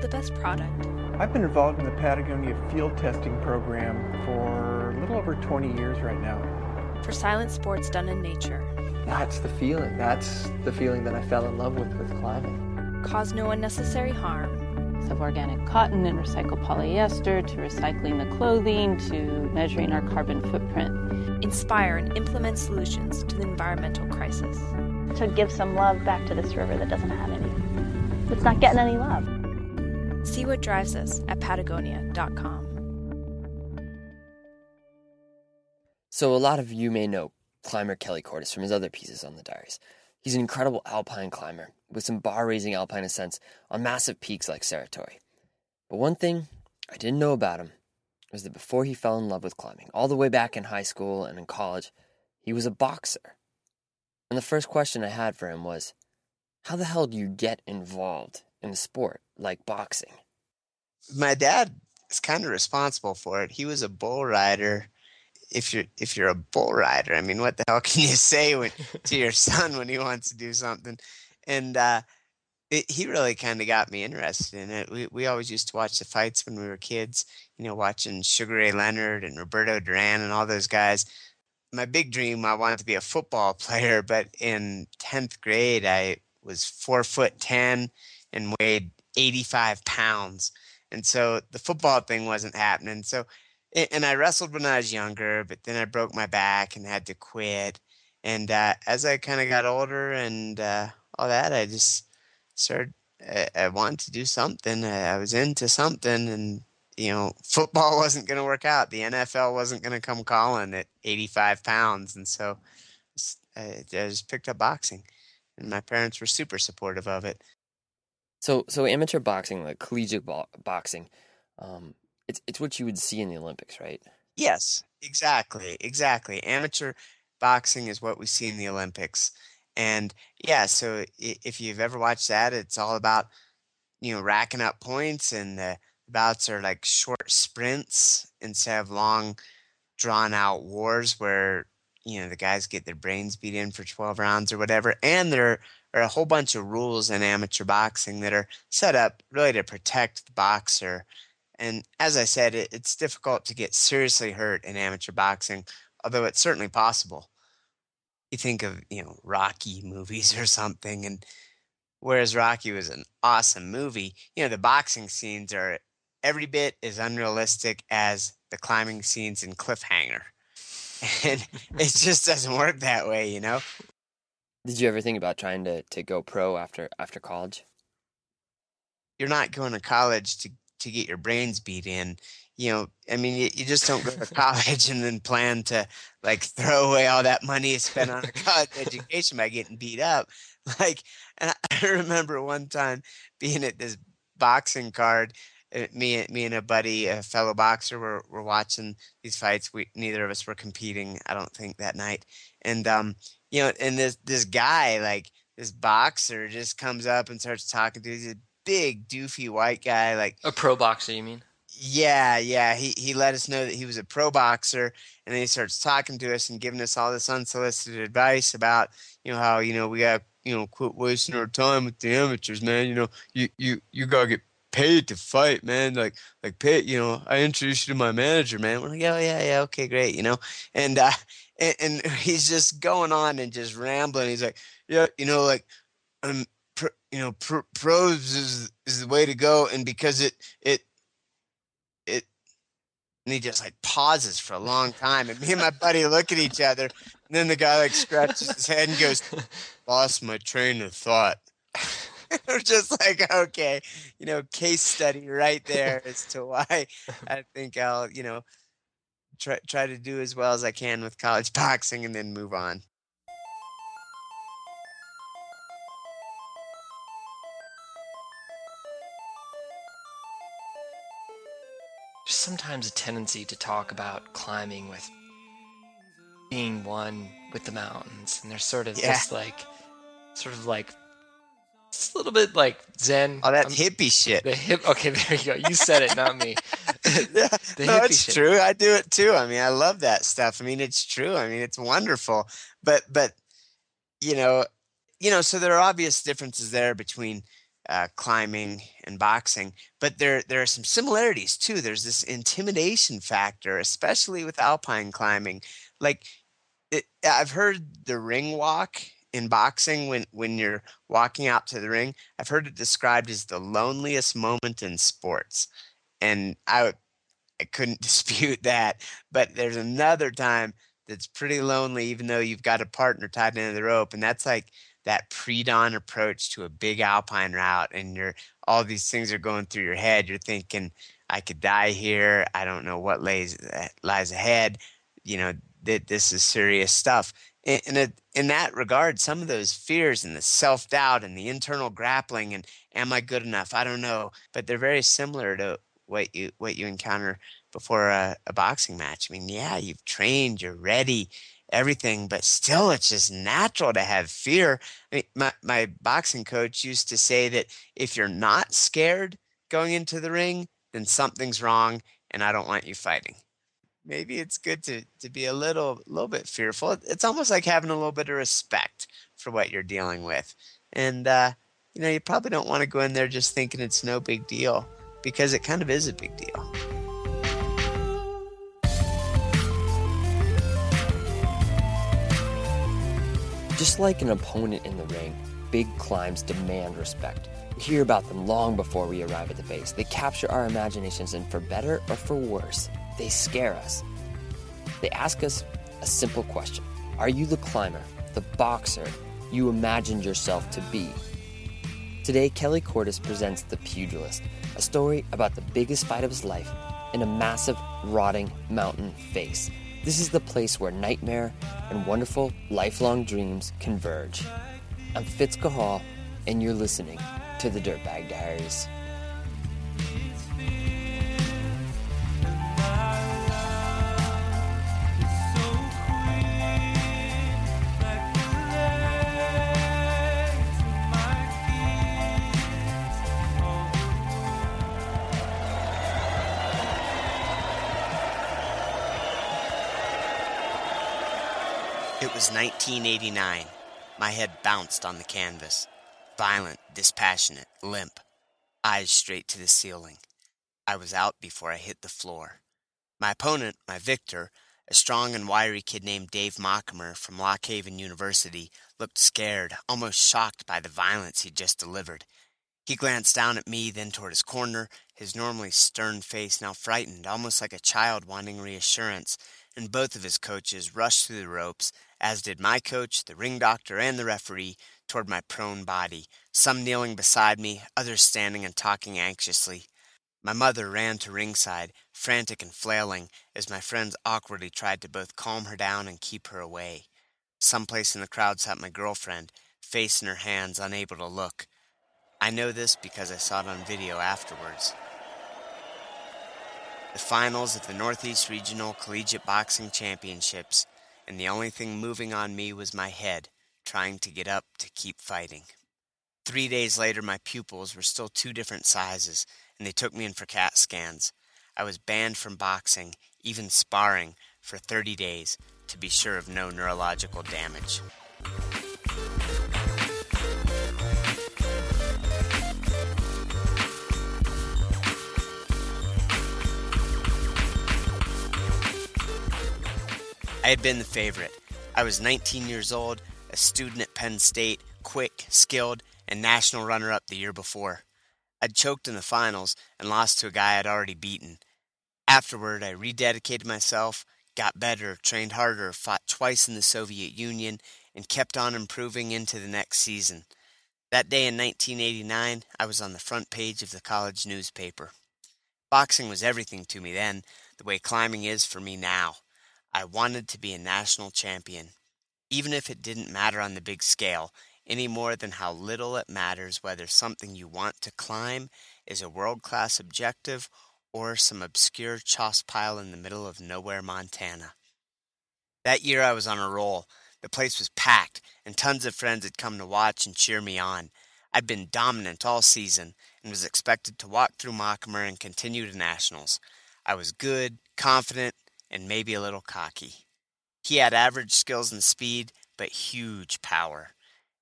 build the best product. I've been involved in the Patagonia field testing program for a little over 20 years right now. For silent sports done in nature. That's the feeling. That's the feeling that I fell in love with with climbing. Cause no unnecessary harm. Of organic cotton and recycled polyester to recycling the clothing to measuring our carbon footprint. Inspire and implement solutions to the environmental crisis. To give some love back to this river that doesn't have any. It's not getting any love. See what drives us at patagonia.com. So, a lot of you may know climber Kelly Cordes from his other pieces on the diaries. He's an incredible alpine climber with some bar raising alpine ascents on massive peaks like Cerro Torre. But one thing I didn't know about him was that before he fell in love with climbing, all the way back in high school and in college, he was a boxer. And the first question I had for him was how the hell do you get involved in a sport like boxing? My dad is kind of responsible for it. He was a bull rider. If you're if you're a bull rider, I mean, what the hell can you say when, to your son when he wants to do something? And uh, it, he really kind of got me interested in it. We we always used to watch the fights when we were kids. You know, watching Sugar Ray Leonard and Roberto Duran and all those guys. My big dream, I wanted to be a football player, but in tenth grade, I was four foot ten and weighed 85 pounds. And so the football thing wasn't happening. So, and I wrestled when I was younger, but then I broke my back and had to quit. And uh, as I kind of got older and uh, all that, I just started, I, I wanted to do something. I, I was into something and, you know, football wasn't going to work out. The NFL wasn't going to come calling at 85 pounds. And so I, I just picked up boxing and my parents were super supportive of it. So, so amateur boxing, like collegiate bo- boxing, um, it's it's what you would see in the Olympics, right? Yes, exactly, exactly. Amateur boxing is what we see in the Olympics, and yeah. So if you've ever watched that, it's all about you know racking up points, and the bouts are like short sprints instead of long, drawn out wars where you know the guys get their brains beat in for 12 rounds or whatever and there are a whole bunch of rules in amateur boxing that are set up really to protect the boxer. And as i said it, it's difficult to get seriously hurt in amateur boxing although it's certainly possible. You think of you know rocky movies or something and whereas rocky was an awesome movie you know the boxing scenes are every bit as unrealistic as the climbing scenes in cliffhanger. And it just doesn't work that way, you know. Did you ever think about trying to, to go pro after after college? You're not going to college to to get your brains beat in. You know, I mean, you, you just don't go to college and then plan to like throw away all that money you spent on a college education by getting beat up. Like, and I remember one time being at this boxing card me me and a buddy, a fellow boxer, were were watching these fights. We neither of us were competing, I don't think that night. And um, you know, and this this guy, like this boxer, just comes up and starts talking to. He's a big, doofy white guy, like a pro boxer. You mean? Yeah, yeah. He he let us know that he was a pro boxer, and then he starts talking to us and giving us all this unsolicited advice about you know how you know we got you know quit wasting our time with the amateurs, man. You know you you you gotta get paid to fight, man. Like, like pay, you know, I introduced you to my manager, man. We're like, oh yeah, yeah, okay, great, you know. And uh and, and he's just going on and just rambling. He's like, yeah, you know, like um pr- you know, pr- pros is is the way to go and because it it it and he just like pauses for a long time and me and my buddy look at each other and then the guy like scratches his head and goes lost my train of thought we're just like, okay, you know, case study right there as to why I think I'll, you know, try try to do as well as I can with college boxing and then move on. There's sometimes a tendency to talk about climbing with being one with the mountains, and there's sort of yeah. this like, sort of like it's a little bit like Zen. Oh, that I'm, hippie shit. The hip. Okay, there you go. You said it, not me. no, it's shit. true. I do it too. I mean, I love that stuff. I mean, it's true. I mean, it's wonderful. But, but, you know, you know, so there are obvious differences there between uh, climbing and boxing, but there there are some similarities too. There's this intimidation factor, especially with alpine climbing. Like it, I've heard the ring walk in boxing when when you're walking out to the ring. I've heard it described as the loneliest moment in sports, and I I couldn't dispute that. But there's another time that's pretty lonely, even though you've got a partner tied into the rope, and that's like that pre-dawn approach to a big alpine route and you're all these things are going through your head you're thinking i could die here i don't know what lays uh, lies ahead you know that this is serious stuff in, a, in that regard some of those fears and the self-doubt and the internal grappling and am i good enough i don't know but they're very similar to what you what you encounter before a, a boxing match i mean yeah you've trained you're ready everything, but still it's just natural to have fear. I mean, my, my boxing coach used to say that if you're not scared going into the ring, then something's wrong and I don't want you fighting. Maybe it's good to, to be a little little bit fearful. It's almost like having a little bit of respect for what you're dealing with. And uh, you know, you probably don't want to go in there just thinking it's no big deal because it kind of is a big deal. Just like an opponent in the ring, big climbs demand respect. We hear about them long before we arrive at the base. They capture our imaginations, and for better or for worse, they scare us. They ask us a simple question Are you the climber, the boxer you imagined yourself to be? Today, Kelly Cordes presents The Pugilist, a story about the biggest fight of his life in a massive, rotting mountain face. This is the place where nightmare and wonderful lifelong dreams converge. I'm Fitz Cahall, and you're listening to the Dirtbag Diaries. 1989. My head bounced on the canvas. Violent, dispassionate, limp. Eyes straight to the ceiling. I was out before I hit the floor. My opponent, my victor, a strong and wiry kid named Dave Mockimer from Lock Haven University, looked scared, almost shocked by the violence he'd just delivered. He glanced down at me, then toward his corner, his normally stern face now frightened, almost like a child wanting reassurance, and both of his coaches rushed through the ropes as did my coach, the ring doctor, and the referee, toward my prone body, some kneeling beside me, others standing and talking anxiously. My mother ran to ringside, frantic and flailing, as my friends awkwardly tried to both calm her down and keep her away. Someplace in the crowd sat my girlfriend, face in her hands, unable to look. I know this because I saw it on video afterwards. The finals of the Northeast Regional Collegiate Boxing Championships and the only thing moving on me was my head, trying to get up to keep fighting. Three days later, my pupils were still two different sizes, and they took me in for CAT scans. I was banned from boxing, even sparring, for 30 days to be sure of no neurological damage. I had been the favorite. I was 19 years old, a student at Penn State, quick, skilled, and national runner up the year before. I'd choked in the finals and lost to a guy I'd already beaten. Afterward, I rededicated myself, got better, trained harder, fought twice in the Soviet Union, and kept on improving into the next season. That day in 1989, I was on the front page of the college newspaper. Boxing was everything to me then, the way climbing is for me now. I wanted to be a national champion, even if it didn't matter on the big scale, any more than how little it matters whether something you want to climb is a world class objective or some obscure choss pile in the middle of nowhere, Montana. That year I was on a roll. The place was packed, and tons of friends had come to watch and cheer me on. I'd been dominant all season and was expected to walk through Mockimer and continue to nationals. I was good, confident, and maybe a little cocky. He had average skills and speed, but huge power.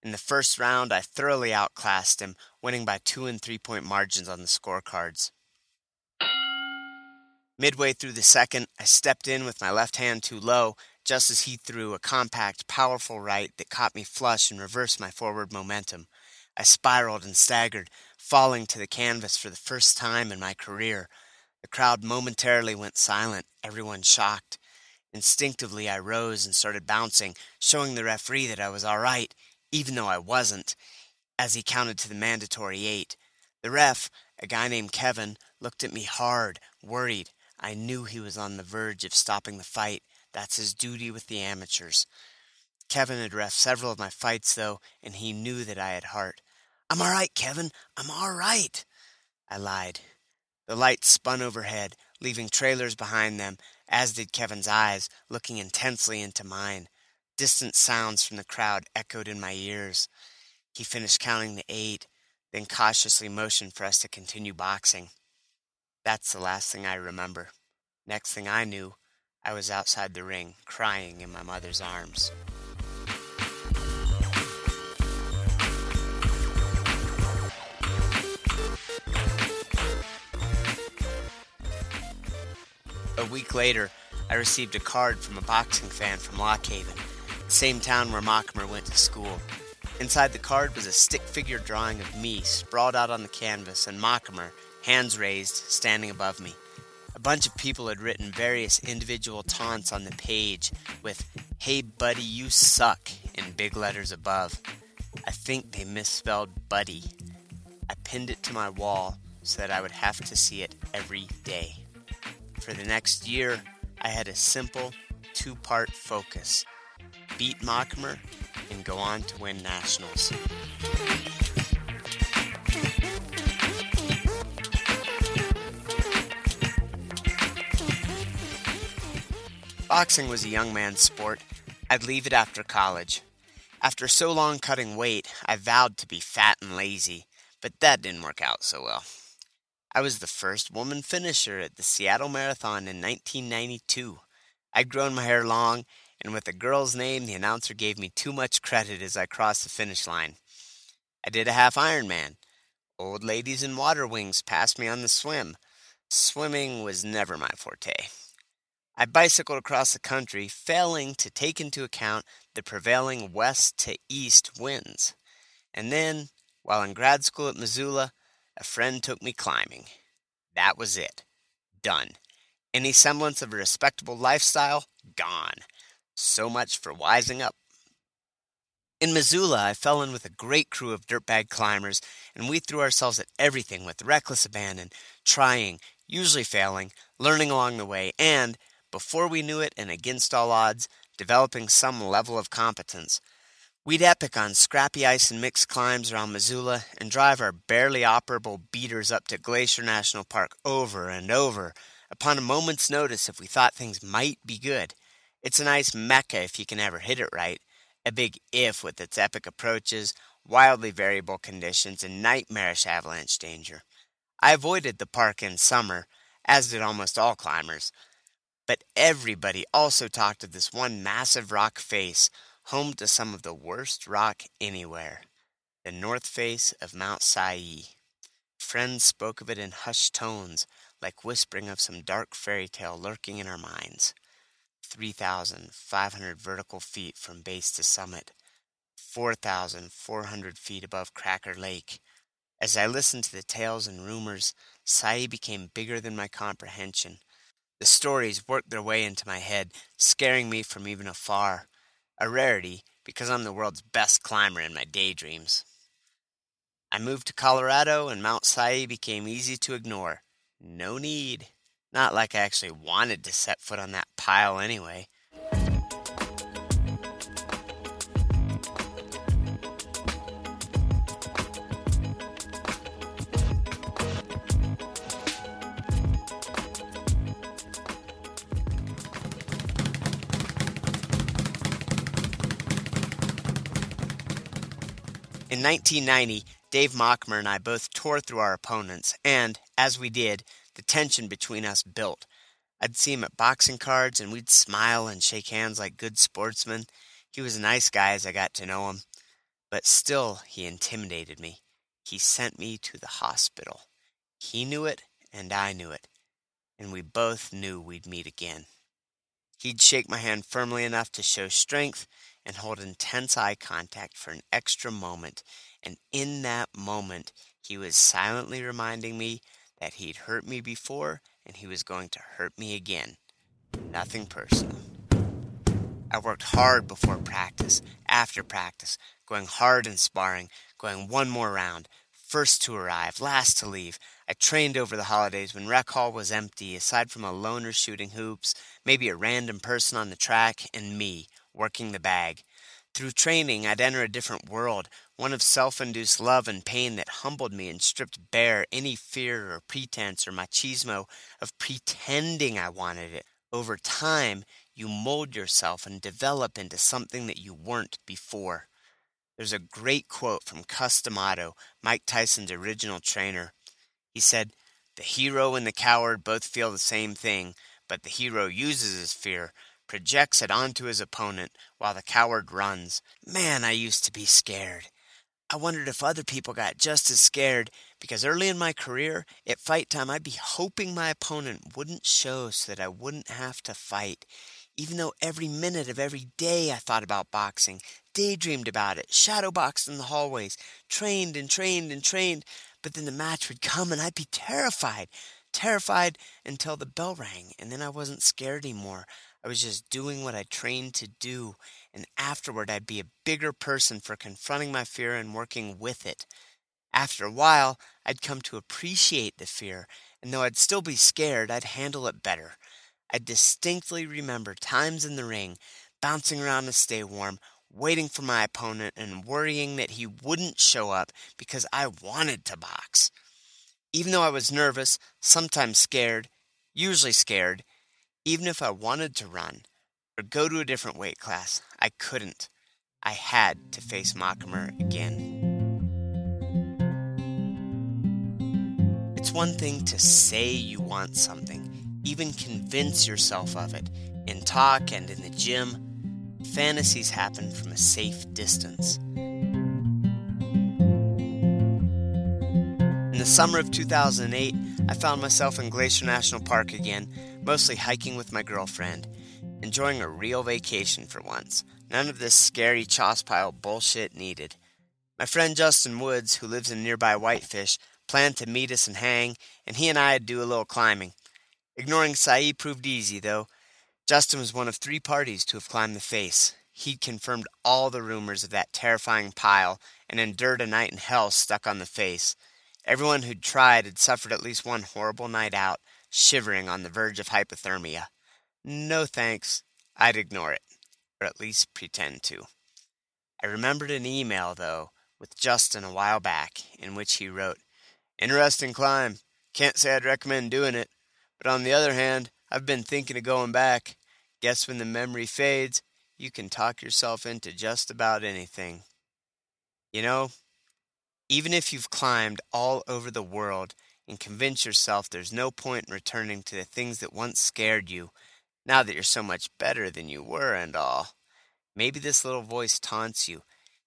In the first round, I thoroughly outclassed him, winning by two and three point margins on the scorecards. Midway through the second, I stepped in with my left hand too low, just as he threw a compact, powerful right that caught me flush and reversed my forward momentum. I spiraled and staggered, falling to the canvas for the first time in my career. The crowd momentarily went silent, everyone shocked. Instinctively, I rose and started bouncing, showing the referee that I was all right, even though I wasn't, as he counted to the mandatory eight. The ref, a guy named Kevin, looked at me hard, worried. I knew he was on the verge of stopping the fight. That's his duty with the amateurs. Kevin had ref several of my fights, though, and he knew that I had heart. I'm all right, Kevin. I'm all right. I lied. The lights spun overhead, leaving trailers behind them, as did Kevin's eyes, looking intensely into mine. Distant sounds from the crowd echoed in my ears. He finished counting the eight, then cautiously motioned for us to continue boxing. That's the last thing I remember. Next thing I knew, I was outside the ring, crying in my mother's arms. A week later, I received a card from a boxing fan from Lock Haven, the same town where Mockmer went to school. Inside the card was a stick figure drawing of me sprawled out on the canvas and Mockmer, hands raised, standing above me. A bunch of people had written various individual taunts on the page with, Hey buddy, you suck, in big letters above. I think they misspelled buddy. I pinned it to my wall so that I would have to see it every day. For the next year, I had a simple two part focus beat Mockmer and go on to win nationals. Boxing was a young man's sport. I'd leave it after college. After so long cutting weight, I vowed to be fat and lazy, but that didn't work out so well. I was the first woman finisher at the Seattle Marathon in 1992. I'd grown my hair long, and with a girl's name, the announcer gave me too much credit as I crossed the finish line. I did a half Ironman. Old ladies in water wings passed me on the swim. Swimming was never my forte. I bicycled across the country, failing to take into account the prevailing west to east winds. And then, while in grad school at Missoula, a friend took me climbing. That was it. Done. Any semblance of a respectable lifestyle? Gone. So much for wising up. In Missoula, I fell in with a great crew of dirtbag climbers, and we threw ourselves at everything with reckless abandon, trying, usually failing, learning along the way, and, before we knew it and against all odds, developing some level of competence. We'd epic on scrappy ice and mixed climbs around Missoula and drive our barely operable beaters up to Glacier National Park over and over upon a moment's notice if we thought things might be good. It's a nice mecca if you can ever hit it right, a big if with its epic approaches, wildly variable conditions, and nightmarish avalanche danger. I avoided the park in summer, as did almost all climbers, but everybody also talked of this one massive rock face, home to some of the worst rock anywhere the north face of Mount Siyeh. Friends spoke of it in hushed tones, like whispering of some dark fairy tale lurking in our minds. 3,500 vertical feet from base to summit, 4,400 feet above Cracker Lake. As I listened to the tales and rumors, Siyeh became bigger than my comprehension. The stories worked their way into my head, scaring me from even afar. A rarity, because I'm the world's best climber in my daydreams. I moved to Colorado, and Mount Siyeh became easy to ignore. No need. Not like I actually wanted to set foot on that pile anyway. In 1990, Dave Mockmer and I both tore through our opponents, and, as we did, the tension between us built. I'd see him at boxing cards, and we'd smile and shake hands like good sportsmen. He was a nice guy as I got to know him. But still, he intimidated me. He sent me to the hospital. He knew it, and I knew it, and we both knew we'd meet again. He'd shake my hand firmly enough to show strength and hold intense eye contact for an extra moment, and in that moment, he was silently reminding me that he'd hurt me before and he was going to hurt me again. Nothing personal. I worked hard before practice, after practice, going hard in sparring, going one more round, first to arrive, last to leave. I trained over the holidays when rec hall was empty, aside from a loner shooting hoops, maybe a random person on the track, and me, working the bag. Through training, I'd enter a different world, one of self induced love and pain that humbled me and stripped bare any fear or pretense or machismo of pretending I wanted it. Over time, you mold yourself and develop into something that you weren't before. There's a great quote from Cus D'Amato, Mike Tyson's original trainer. He said, The hero and the coward both feel the same thing, but the hero uses his fear, projects it onto his opponent, while the coward runs. Man, I used to be scared. I wondered if other people got just as scared because early in my career, at fight time, I'd be hoping my opponent wouldn't show so that I wouldn't have to fight. Even though every minute of every day I thought about boxing, daydreamed about it, shadowboxed in the hallways, trained and trained and trained, but then the match would come and I'd be terrified. Terrified until the bell rang, and then I wasn't scared anymore. I was just doing what I trained to do, and afterward I'd be a bigger person for confronting my fear and working with it. After a while, I'd come to appreciate the fear, and though I'd still be scared, I'd handle it better. I distinctly remember times in the ring, bouncing around to stay warm, waiting for my opponent, and worrying that he wouldn't show up because I wanted to box. Even though I was nervous, sometimes scared, usually scared, even if I wanted to run or go to a different weight class, I couldn't. I had to face Machimer again. It's one thing to say you want something, even convince yourself of it, in talk and in the gym. Fantasies happen from a safe distance. Summer of 2008, I found myself in Glacier National Park again, mostly hiking with my girlfriend, enjoying a real vacation for once. None of this scary choss pile bullshit needed. My friend Justin Woods, who lives in nearby Whitefish, planned to meet us and hang, and he and I'd do a little climbing. Ignoring Siyeh proved easy, though. Justin was one of three parties to have climbed the face. He'd confirmed all the rumors of that terrifying pile and endured a night in hell stuck on the face. Everyone who'd tried had suffered at least one horrible night out, shivering on the verge of hypothermia. No thanks, I'd ignore it, or at least pretend to. I remembered an email, though, with Justin a while back, in which he wrote, Interesting climb. Can't say I'd recommend doing it, but on the other hand, I've been thinking of going back. Guess when the memory fades, you can talk yourself into just about anything. You know, even if you've climbed all over the world and convinced yourself there's no point in returning to the things that once scared you, now that you're so much better than you were and all, maybe this little voice taunts you.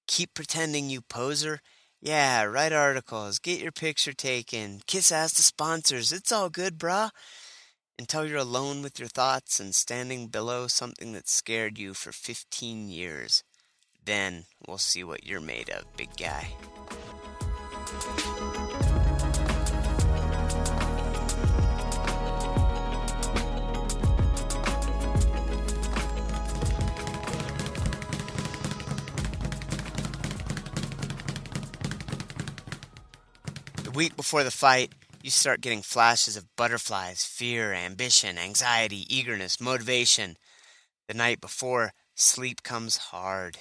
Keep pretending you poser. Yeah, write articles, get your picture taken, kiss ass to sponsors. It's all good, brah. Until you're alone with your thoughts and standing below something that scared you for 15 years. Then we'll see what you're made of, big guy. The week before the fight, you start getting flashes of butterflies, fear, ambition, anxiety, eagerness, motivation. The night before, sleep comes hard.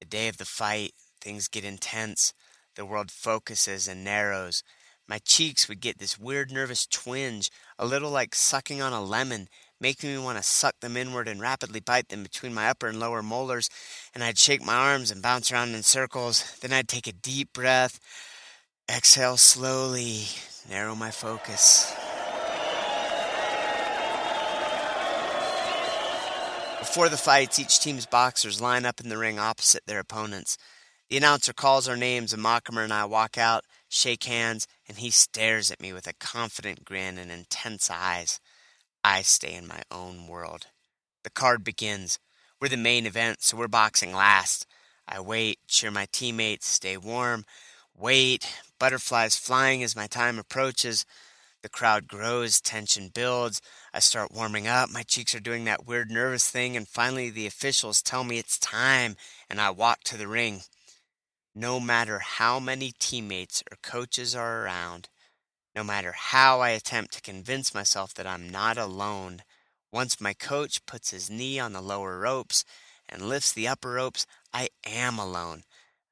The day of the fight, things get intense. The world focuses and narrows. My cheeks would get this weird nervous twinge, a little like sucking on a lemon, making me want to suck them inward and rapidly bite them between my upper and lower molars. And I'd shake my arms and bounce around in circles. Then I'd take a deep breath, exhale slowly, narrow my focus. Before the fights, each team's boxers line up in the ring opposite their opponents. The announcer calls our names, and Mockimer and I walk out, shake hands, and he stares at me with a confident grin and intense eyes. I stay in my own world. The card begins. We're the main event, so we're boxing last. I wait, cheer my teammates, stay warm, wait, butterflies flying as my time approaches. The crowd grows, tension builds. I start warming up, my cheeks are doing that weird nervous thing, and finally the officials tell me it's time, and I walk to the ring. No matter how many teammates or coaches are around, no matter how I attempt to convince myself that I'm not alone, once my coach puts his knee on the lower ropes and lifts the upper ropes, I am alone.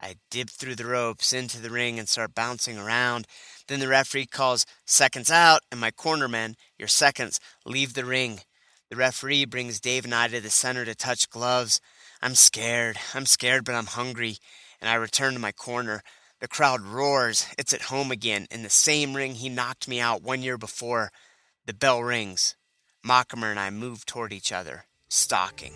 I dip through the ropes into the ring and start bouncing around. Then the referee calls seconds out, and my cornermen, your seconds, leave the ring. The referee brings Dave and I to the center to touch gloves. I'm scared. I'm scared, but I'm hungry and I return to my corner. The crowd roars. It's at home again, in the same ring he knocked me out one year before. The bell rings. Mockimer and I move toward each other, stalking.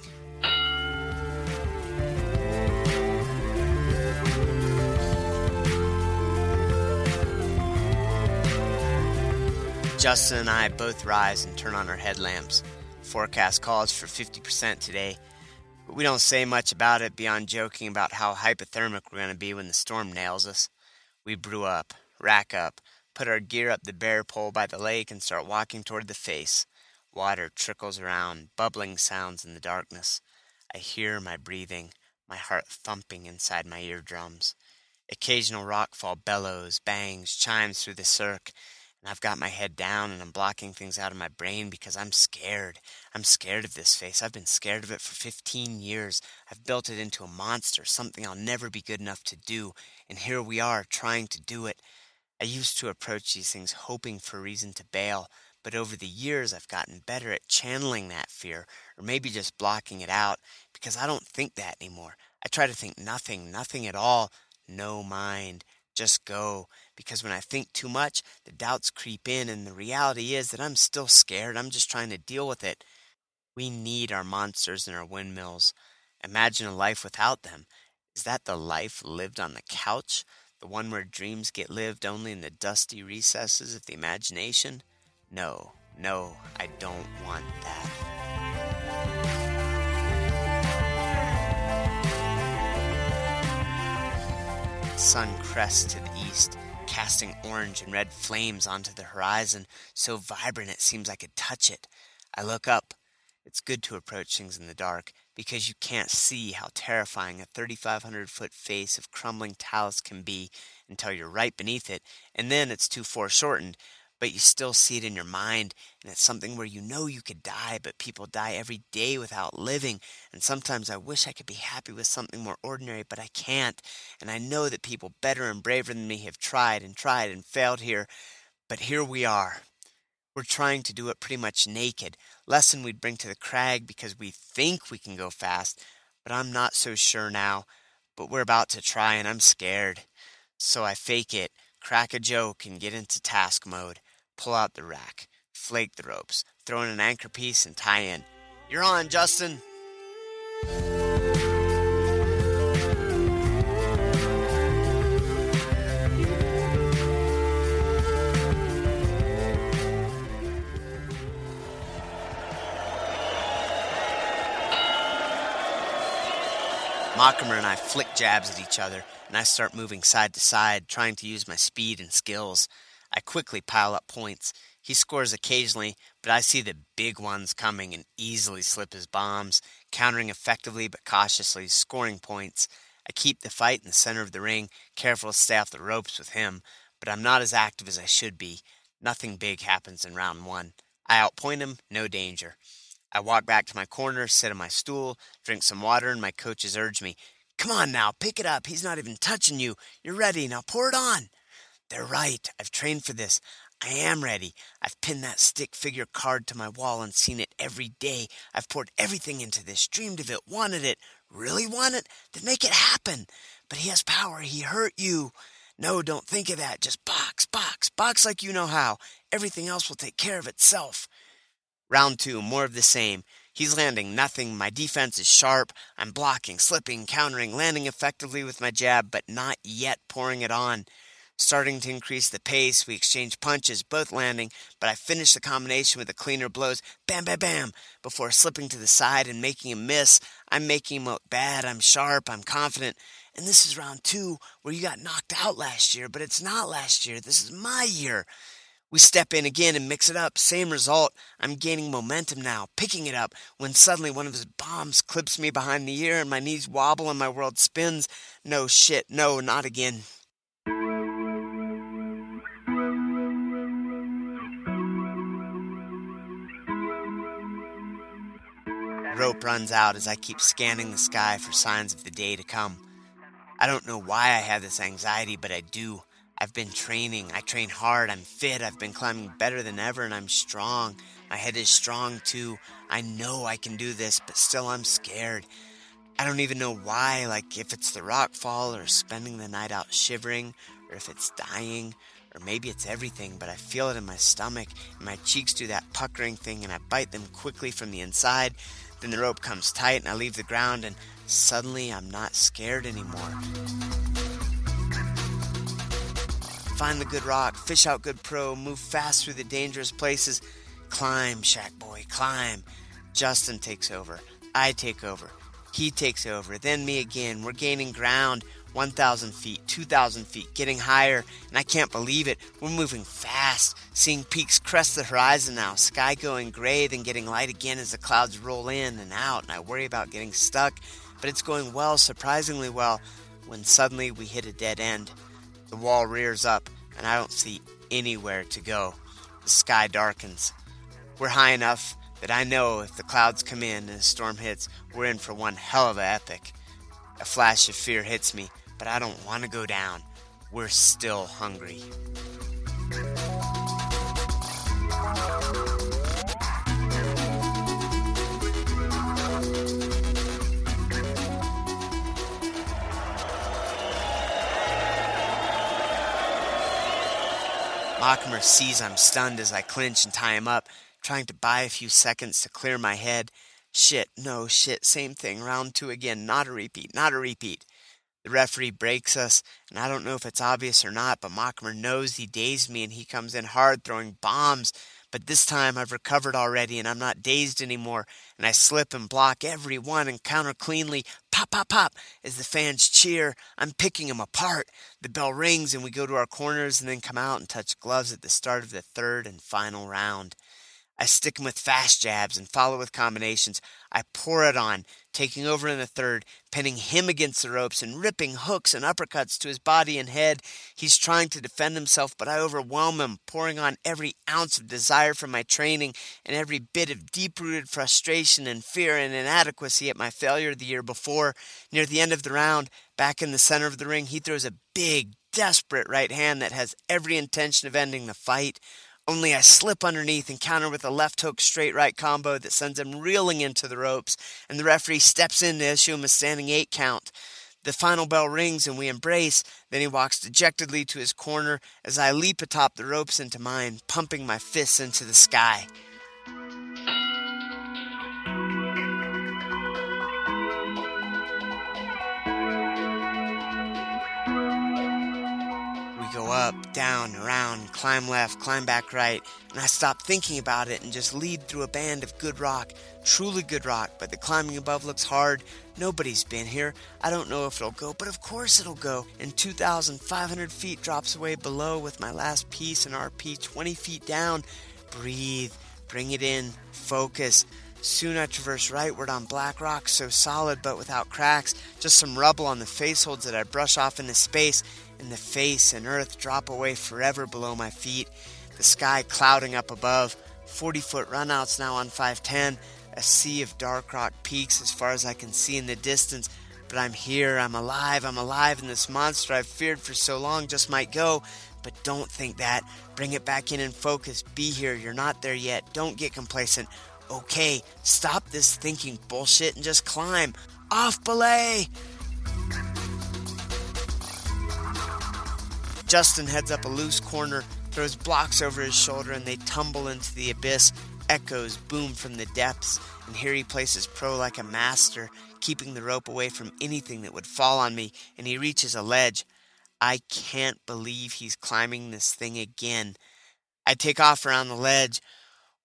Justin and I both rise and turn on our headlamps. Forecast calls for 50% today. We don't say much about it beyond joking about how hypothermic we're going to be when the storm nails us. We brew up, rack up, put our gear up the bare pole by the lake, and start walking toward the face. Water trickles around, bubbling sounds in the darkness. I hear my breathing, my heart thumping inside my eardrums. Occasional rockfall bellows, bangs, chimes through the cirque, and I've got my head down and I'm blocking things out of my brain because I'm scared. I'm scared of this face. I've been scared of it for 15 years. I've built it into a monster, something I'll never be good enough to do. And here we are, trying to do it. I used to approach these things hoping for reason to bail, but over the years I've gotten better at channeling that fear, or maybe just blocking it out, because I don't think that anymore. I try to think nothing, nothing at all, no mind, just go because when I think too much, the doubts creep in, and the reality is that I'm still scared. I'm just trying to deal with it. We need our monsters and our windmills. Imagine a life without them. Is that the life lived on the couch? The one where dreams get lived only in the dusty recesses of the imagination? No, no, I don't want that. Sun crests to the east, casting orange and red flames onto the horizon, so vibrant it seems I could touch it. I look up. It's good to approach things in the dark because you can't see how terrifying a 3,500 foot face of crumbling talus can be until you're right beneath it, and then it's too foreshortened, but you still see it in your mind, and it's something where you know you could die, but people die every day without living. And sometimes I wish I could be happy with something more ordinary, but I can't. And I know that people better and braver than me have tried and tried and failed here, but here we are. We're trying to do it pretty much naked, Lesson we'd bring to the crag because we think we can go fast, but I'm not so sure now. But we're about to try, and I'm scared. So I fake it, crack a joke, and get into task mode pull out the rack, flake the ropes, throw in an anchor piece, and tie in. You're on, Justin! Mockimer and I flick jabs at each other, and I start moving side to side, trying to use my speed and skills. I quickly pile up points. He scores occasionally, but I see the big ones coming and easily slip his bombs, countering effectively but cautiously, scoring points. I keep the fight in the center of the ring, careful to stay off the ropes with him, but I'm not as active as I should be. Nothing big happens in round one. I outpoint him, no danger. I walk back to my corner, sit on my stool, drink some water, and my coaches urge me, Come on now, pick it up. He's not even touching you. You're ready. Now pour it on. They're right. I've trained for this. I am ready. I've pinned that stick figure card to my wall and seen it every day. I've poured everything into this, dreamed of it, wanted it, really want it, then make it happen. But he has power. He hurt you. No, don't think of that. Just box, box, box like you know how. Everything else will take care of itself. Round two, more of the same. He's landing nothing. My defense is sharp. I'm blocking, slipping, countering, landing effectively with my jab, but not yet pouring it on. Starting to increase the pace, we exchange punches, both landing, but I finish the combination with the cleaner blows, bam, bam, bam, before slipping to the side and making him miss. I'm making him look bad, I'm sharp, I'm confident. And this is round two, where you got knocked out last year, but it's not last year. This is my year. We step in again and mix it up. Same result. I'm gaining momentum now, picking it up, when suddenly one of his bombs clips me behind the ear and my knees wobble and my world spins. No shit, no, not again. Runs out as I keep scanning the sky for signs of the day to come. I don't know why I have this anxiety, but I do. I've been training. I train hard. I'm fit. I've been climbing better than ever, and I'm strong. My head is strong too. I know I can do this, but still I'm scared. I don't even know why, like if it's the rock fall or spending the night out shivering, or if it's dying, or maybe it's everything, but I feel it in my stomach, and my cheeks do that puckering thing, and I bite them quickly from the inside. Then the rope comes tight, and I leave the ground, and suddenly I'm not scared anymore. Find the good rock, fish out good pro, move fast through the dangerous places. Climb, Shack Boy, climb. Justin takes over. I take over. He takes over. Then me again. We're gaining ground. 1,000 feet, 2,000 feet, getting higher, and I can't believe it. We're moving fast, seeing peaks crest the horizon now, sky going gray, then getting light again as the clouds roll in and out, and I worry about getting stuck, but it's going well, surprisingly well, when suddenly we hit a dead end. The wall rears up, and I don't see anywhere to go. The sky darkens. We're high enough that I know if the clouds come in and a storm hits, we're in for one hell of a epic. A flash of fear hits me, but I don't want to go down. We're still hungry. Mockimer sees I'm stunned as I clinch and tie him up, trying to buy a few seconds to clear my head. Shit, no, shit, same thing. Round two again. Not a repeat, not a repeat. The referee breaks us, and I don't know if it's obvious or not, but Mockimer knows he dazed me and he comes in hard throwing bombs. But this time I've recovered already and I'm not dazed anymore, and I slip and block every one and counter cleanly. Pop, pop, pop, as the fans cheer. I'm picking them apart. The bell rings and we go to our corners and then come out and touch gloves at the start of the third and final round. I stick him with fast jabs and follow with combinations. I pour it on, taking over in the third, pinning him against the ropes and ripping hooks and uppercuts to his body and head. He's trying to defend himself, but I overwhelm him, pouring on every ounce of desire from my training and every bit of deep rooted frustration and fear and inadequacy at my failure the year before. Near the end of the round, back in the center of the ring, he throws a big, desperate right hand that has every intention of ending the fight. Only I slip underneath and counter with a left hook straight right combo that sends him reeling into the ropes, and the referee steps in to issue him a standing eight count. The final bell rings and we embrace. Then he walks dejectedly to his corner as I leap atop the ropes into mine, pumping my fists into the sky. Up, down, around, climb left, climb back right, and I stop thinking about it and just lead through a band of good rock, truly good rock, but the climbing above looks hard. Nobody's been here. I don't know if it'll go, but of course it'll go. And 2,500 feet drops away below with my last piece and RP 20 feet down. Breathe, bring it in, focus. Soon I traverse rightward on black rock, so solid but without cracks, just some rubble on the face holds that I brush off into space, and the face and earth drop away forever below my feet, the sky clouding up above, 40 foot runouts now on 510, a sea of dark rock peaks as far as I can see in the distance. But I'm here, I'm alive, I'm alive, and this monster I've feared for so long just might go. But don't think that. Bring it back in and focus. Be here, you're not there yet. Don't get complacent. Okay, stop this thinking bullshit and just climb. Off belay! Justin heads up a loose corner, throws blocks over his shoulder, and they tumble into the abyss. echoes boom from the depths, and here he places pro like a master, keeping the rope away from anything that would fall on me, and he reaches a ledge. I can't believe he's climbing this thing again. I take off around the ledge.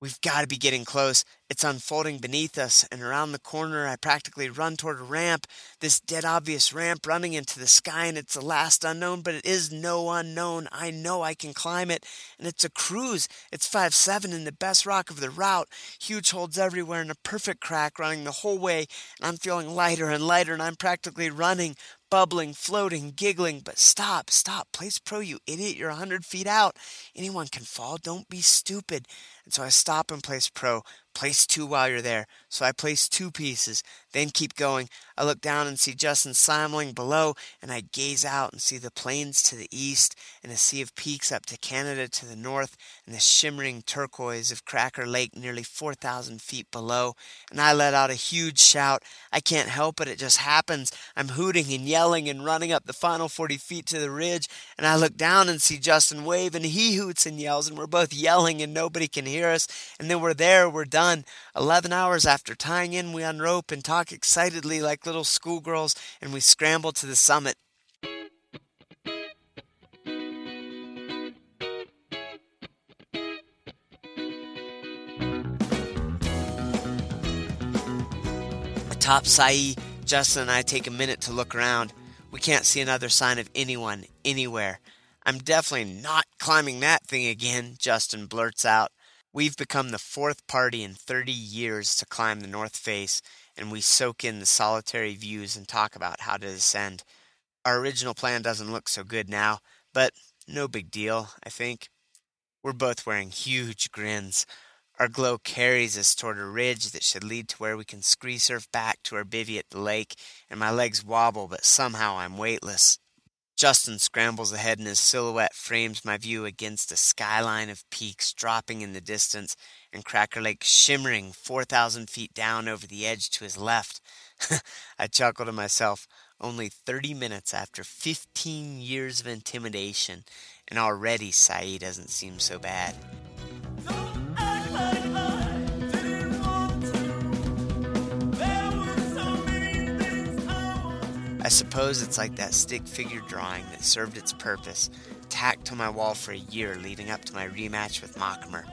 We've got to be getting close. It's unfolding beneath us, and around the corner, I practically run toward a ramp. This dead obvious ramp running into the sky, and it's the last unknown, but it is no unknown. I know I can climb it, and it's a cruise. It's five seven in the best rock of the route. Huge holds everywhere, and a perfect crack running the whole way, and I'm feeling lighter and lighter, and I'm practically running, bubbling, floating, giggling. But stop, stop, place pro, you idiot. You're a hundred feet out. Anyone can fall. Don't be stupid. And so I stop and place pro. Place two while you're there. So I place two pieces, then keep going. I look down and see Justin simmering below, and I gaze out and see the plains to the east, and a sea of peaks up to Canada to the north, and the shimmering turquoise of Cracker Lake nearly 4,000 feet below. And I let out a huge shout. I can't help it, it just happens. I'm hooting and yelling and running up the final 40 feet to the ridge, and I look down and see Justin wave, and he hoots and yells, and we're both yelling, and nobody can hear us. And then we're there, we're done done. Eleven hours after tying in, we unrope and talk excitedly like little schoolgirls, and we scramble to the summit. Atop Siyeh, Justin and I take a minute to look around. We can't see another sign of anyone, anywhere. I'm definitely not climbing that thing again, Justin blurts out. We've become the fourth party in 30 years to climb the North Face, and we soak in the solitary views and talk about how to descend. Our original plan doesn't look so good now, but no big deal, I think. We're both wearing huge grins. Our glow carries us toward a ridge that should lead to where we can scree surf back to our bivvy at the lake, and my legs wobble, but somehow I'm weightless. Justin scrambles ahead and his silhouette frames my view against a skyline of peaks dropping in the distance and Cracker Lake shimmering 4,000 feet down over the edge to his left. I chuckle to myself, only 30 minutes after 15 years of intimidation, and already Siyeh doesn't seem so bad. I suppose it's like that stick figure drawing that served its purpose, tacked to my wall for a year leading up to my rematch with Mockmer.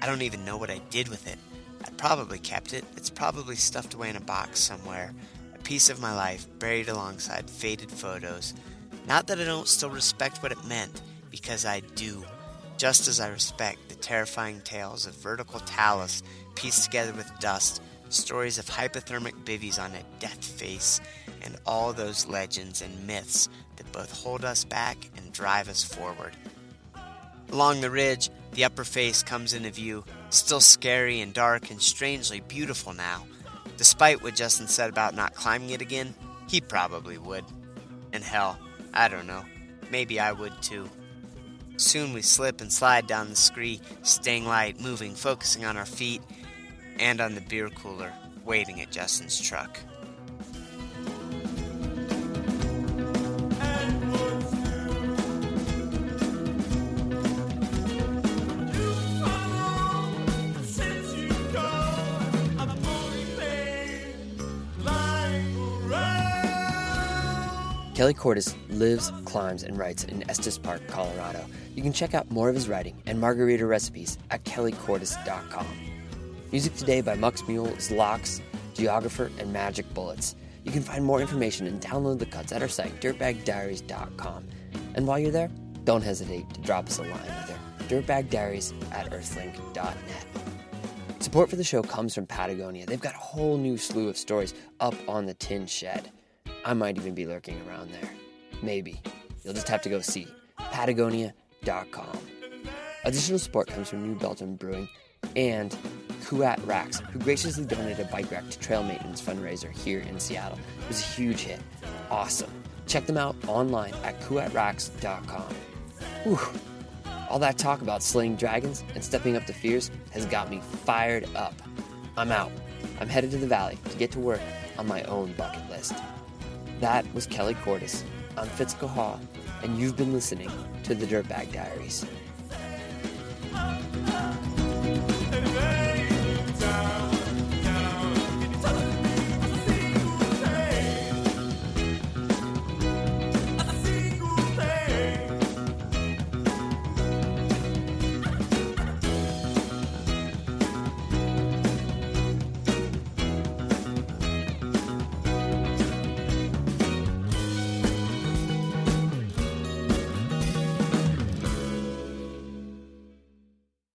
I don't even know what I did with it. I probably kept it. It's probably stuffed away in a box somewhere. A piece of my life buried alongside faded photos. Not that I don't still respect what it meant, because I do. Just as I respect the terrifying tales of vertical talus pieced together with dust, stories of hypothermic bivvies on a death face, and all those legends and myths that both hold us back and drive us forward. Along the ridge, the upper face comes into view, still scary and dark and strangely beautiful now. Despite what Justin said about not climbing it again, he probably would. And hell, I don't know, maybe I would too. Soon we slip and slide down the scree, staying light, moving, focusing on our feet and on the beer cooler, waiting at Justin's truck. Kelly Cordes lives, climbs, and writes in Estes Park, Colorado. You can check out more of his writing and margarita recipes at kellycordes.com. Music today by Mux Mool, Zlox, Geographer, and Magic Bullets. You can find more information and download the cuts at our site, dirtbagdiaries.com. And while you're there, don't hesitate to drop us a line either. Dirtbagdiaries at earthlink.net. Support for the show comes from Patagonia. They've got a whole new slew of stories up on the tin shed. I might even be lurking around there. Maybe. You'll just have to go see. Patagonia.com. Additional support comes from New Belgium Brewing and Kuat Racks, who graciously donated a bike rack to Trail Maintenance fundraiser here in Seattle. It was a huge hit. Awesome. Check them out online at kuatracks.com. Whew. All that talk about slaying dragons and stepping up to fears has got me fired up. I'm out. I'm headed to the valley to get to work on my own bucket list. That was Kelly Cordes. I'm Fitz Cahall and you've been listening to the Dirtbag Diaries.